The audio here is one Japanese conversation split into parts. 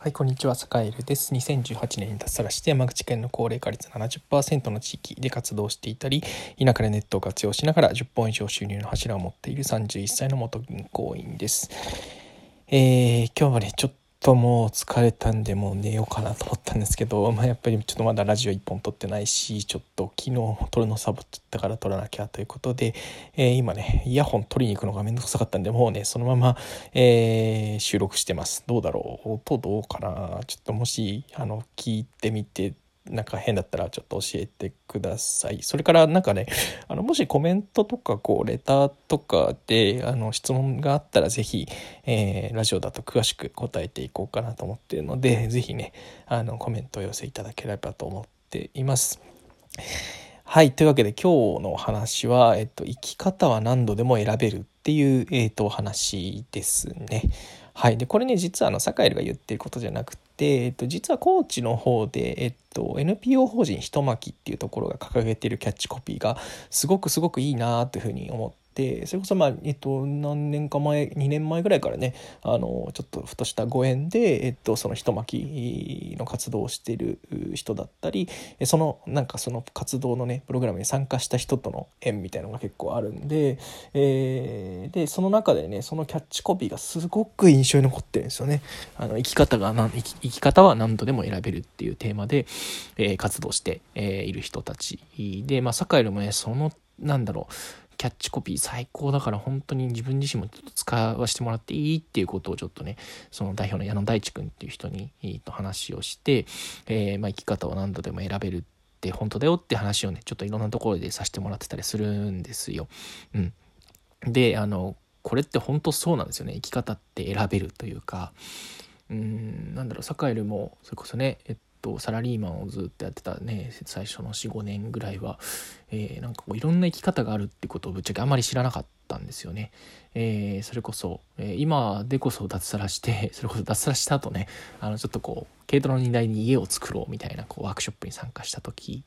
はい、こんにちは、坂井です。2018年に脱サラして山口県の高齢化率70%の地域で活動していたり、田舎でネットを活用しながら10本以上収入の柱を持っている31歳の元銀行員です。えー、今日はね、ちょっともう疲れたんでもう寝ようかなと思ったんですけど、まあ、やっぱりちょっとまだラジオ1本撮ってないしちょっと昨日撮るのサボっちゃったから撮らなきゃということで、えー、今ねイヤホン取りに行くのがめんどくさかったんでもうねそのまま、えー、収録してます。どうだろう？音どうかな？ちょっともしあの聞いてみてなんか変だったらちょっと教えてください。それからなんかね、あのもしコメントとかこうレターとかであの質問があったらぜひ、えー、ラジオだと詳しく答えていこうかなと思っているので、ぜひね、あのコメントを寄せいただければと思っています。はい。というわけで今日のお話は、えっと、生き方は何度でも選べるっていう、えっと、お話ですね。はい。で、これね、実はあの、サカエルが言ってることじゃなくて、えっと、実は高知の方で、えっと、NPO 法人ひとまきっていうところが掲げているキャッチコピーが、すごくすごくいいなというふうに思ってそれこそまあ、えっと、何年か前2年前ぐらいからねあのちょっとふとしたご縁で、えっと、その一巻きの活動をしている人だったりそのなんかその活動のねプログラムに参加した人との縁みたいのが結構あるんで、えー、でその中でねそのキャッチコピーがすごく印象に残ってるんですよね。あの生き方が生き生き方は何度でも選べるっていうテーマで、えー、活動して、えー、いる人たちで、まあ、坂井もねそのなんだろうキャッチコピー最高だから本当に自分自身もちょっと使わせてもらっていいっていうことをちょっとね、その代表の矢野大地君っていう人にと話をして、えー、まあ、生き方を何度でも選べるって本当だよって話をね、ちょっといろんなところでさせてもらってたりするんですよ。うん。で、あの、これって本当そうなんですよね。生き方って選べるというか、うん、なんだろう、サカエルも、それこそね、えっとサラリーマンをずっとやってたね最初の45年ぐらいは、えー、なんかこういろんな生き方があるってことをぶっちゃけあんまり知らなかったんですよね。えー、それこそ、えー、今でこそ脱サラして それこそ脱サラした後ねあのちょっとこう軽トラの荷台に家を作ろうみたいなこうワークショップに参加した時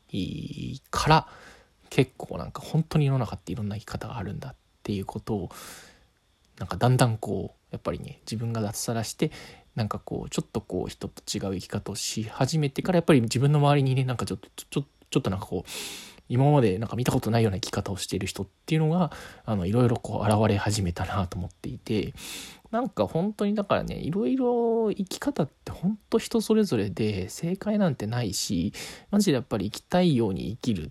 から結構なんか本当に世の中っていろんな生き方があるんだっていうことをなんかだんだんこうやっぱりね自分が脱サラしてなんかこうちょっとこう人と違う生き方をし始めてからやっぱり自分の周りにねなんかちょっとちょちょっとなんかこう今までなんか見たことないような生き方をしている人っていうのがあのいろいろこう現れ始めたなと思っていてなんか本当にだからねいろいろ生き方って本当人それぞれで正解なんてないしマジでやっぱり生きたいように生きるっ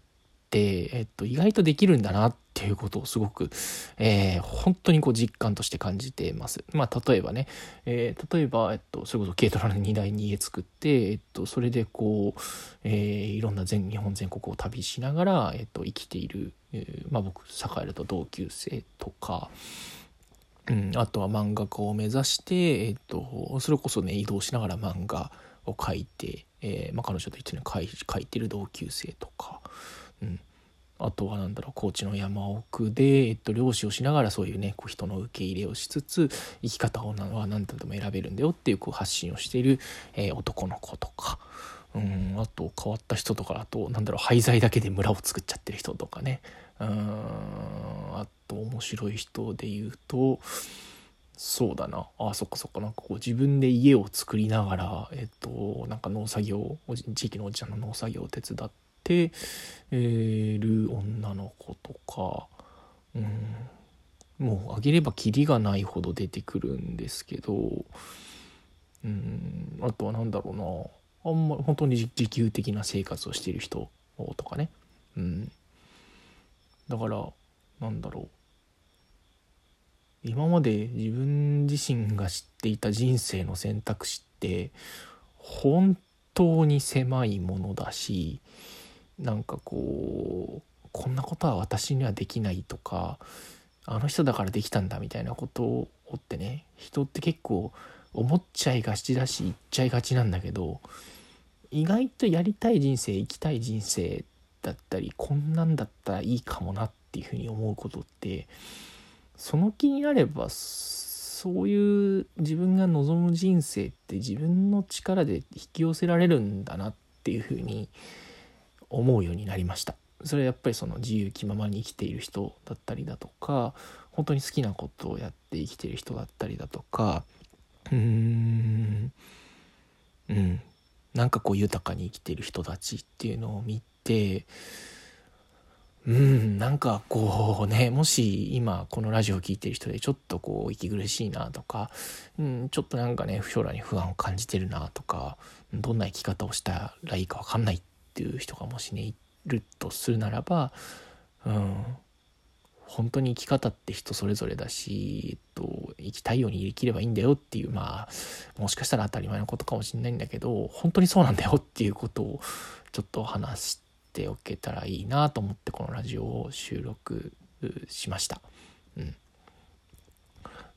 て、えっと、意外とできるんだなってっていうことをすごく、えー、本当にこう実感として感じてます。まあ、例えばね、えー、例えば、えっと、それこそ軽トラの荷台に家作って、えっと、それでこう、えー、いろんな全日本全国を旅しながら、えっと、生きている、えー、まあ、僕、栄えると同級生とか、うん、あとは漫画家を目指して、えっと、それこそね、移動しながら漫画を描いて、えーまあ、彼女と一緒に描いてる同級生とか、うん、あとは何だろう高知の山奥で、えっと、漁師をしながらそういうねこう人の受け入れをしつつ生き方をは何とでも選べるんだよっていうこう発信をしている、えー、男の子とか。うんあと変わった人とかあとなんだろう廃材だけで村を作っちゃってる人とかね。うんあと面白い人で言うとそうだな。あそっかそっか。なんかこう自分で家を作りながらえっとなんか農作業地域のおじちゃんの農作業を手伝って、え、る女の子とか、うん、もうあげればキリがないほど出てくるんですけど、うん、あとは何だろうなあんまり本当に自給的な生活をしている人とかね、うん、だからなんだろう。今まで自分自身が知っていた人生の選択肢って本当に狭いものだしなんかこうこんなことは私にはできないとかあの人だからできたんだみたいなことをってね人って結構思っちゃいがちだし言っちゃいがちなんだけど意外とやりたい人生生きたい人生だったりこんなんだったらいいかもなっていうふうに思うことってその気になればそういう自分が望む人生って自分の力で引き寄せられるんだなっていうふうに思思うようになりました。それはやっぱりその自由気ままに生きている人だったりだとか本当に好きなことをやって生きている人だったりだとかうーんうんなんかこう豊かに生きている人たちっていうのを見てうんなんかこうねもし今このラジオを聴いてる人でちょっとこう息苦しいなとか、うん、ちょっとなんかね将来に不安を感じてるなとかどんな生き方をしたらいいか分かんないっていう人がもしねいるとするならば、うん、本当に生き方って人それぞれだし、えっと、生きたいように生きればいいんだよっていうまあもしかしたら当たり前のことかもしれないんだけど本当にそうなんだよっていうことをちょっと話しておけたらいいなと思ってこのラジオを収録しました。うん。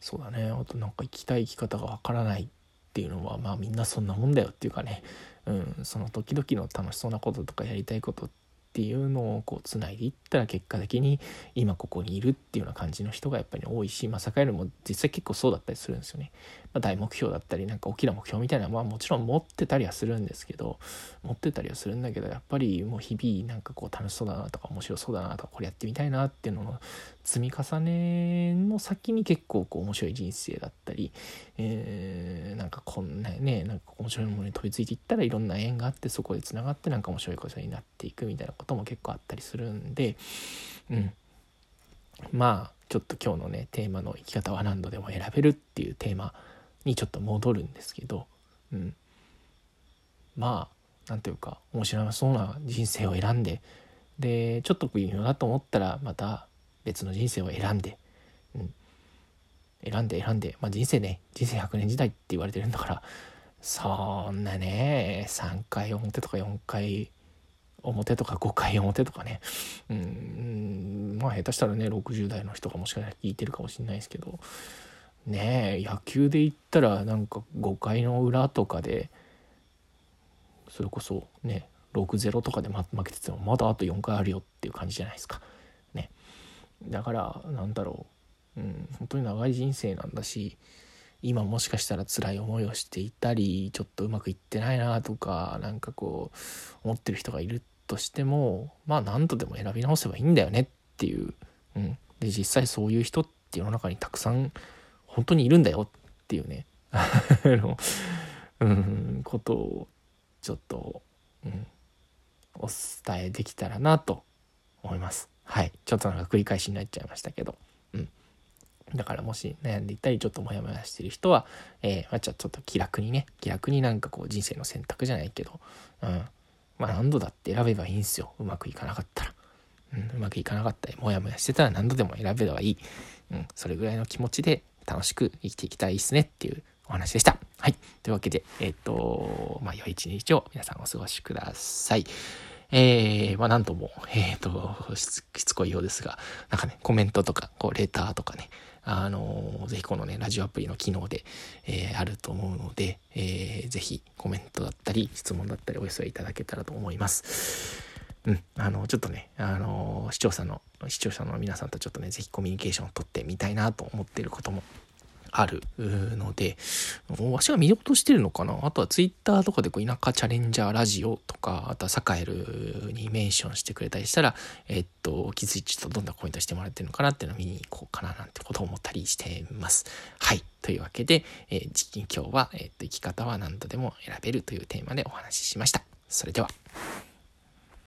そうだね。あとなんか生きたい生き方がわからないっていうのはまあみんなそんなもんだよっていうかね、うん、その時々の楽しそうなこととかやりたいことっっていうのをこうつないでいったら結果的に今ここにいるっていうような感じの人がやっぱり多いし、まあ、栄えるも実際結構そうだったりするんですよね。まあ、大目標だったりなんか大きな目標みたいなまあもちろん持ってたりはするんですけど持ってたりはするんだけどやっぱりもう日々なんかこう楽しそうだなとか面白そうだなとかこれやってみたいなっていうのの積み重ねの先に結構こう面白い人生だったり、えー、なんかこんなねなんか面白いものに飛びついていったらいろんな縁があってそこでつながってなんか面白いことになっていくみたいなことことも結構あったりするんでうん。まあちょっと今日のねテーマの生き方は何度でも選べるっていうテーマにちょっと戻るんですけど、うん、まあ何ていうか面白そうな人生を選んででちょっと微妙だと思ったらまた別の人生を選んで、うん、選んで選んで、まあ、人生ね人生100年時代って言われてるんだからそんなね3回表とか4回表とか5回表とかね。うんまあ下手したらね60代の人がもしかしたら聞いてるかもしれないですけど。ねえ野球で言ったらなんか5回の裏とかでそれこそね6-0とかで負けててもまだあと4回あるよっていう感じじゃないですか。ね、だからなんだろう、うん、本当に長い人生なんだし今もしかしたら辛い思いをしていたりちょっとうまくいってないなとかなんかこう思ってる人がいるとしてもまあ何度でも選び直せばいいんだよねっていう、うん、で実際そういう人って世の中にたくさん本当にいるんだよっていうね の、うん、ことをちょっと、うん、お伝えできたらなと思います。はい。ちょっとなんか繰り返しになっちゃいましたけど。うん。だからもし悩んでいたりちょっとモヤモヤしてる人は、えー、まあ、ちょっと気楽にね、気楽になんかこう人生の選択じゃないけど、うん。まあ何度だって選べばいいんですよ。うまくいかなかったら。うん、うまくいかなかったり、モヤモヤしてたら何度でも選べばいい。うん、それぐらいの気持ちで楽しく生きていきたいですねっていうお話でした。はい。というわけで、えっ、ー、と、まあ、良い一日を皆さんお過ごしください。えー、まあ、なんとも、えっ、ー、としつこいようですが、なんかね、コメントとか、こう、レターとかね、あのー、ぜひこのね、ラジオアプリの機能で、えー、あると思うので、えー、ぜひコメントだったり、質問だったりお寄せいただけたらと思います。うん、あの、ちょっとね、あの、視聴者の、視聴者の皆さんとちょっとね、ぜひコミュニケーションをとってみたいなと思っていることもあるので、わしが見落としてるのかな？あとはツイッターとかでこう田舎チャレンジャーラジオとか、あとはサカエルにメンションしてくれたりしたら、えっと、気づいちょっとどんなコメントしてもらってるのかなっていうのを見に行こうかななんてことを思ったりしてます。はい。というわけで、えー、今日は、えっと、生き方は何度でも選べるというテーマでお話ししました。それでは。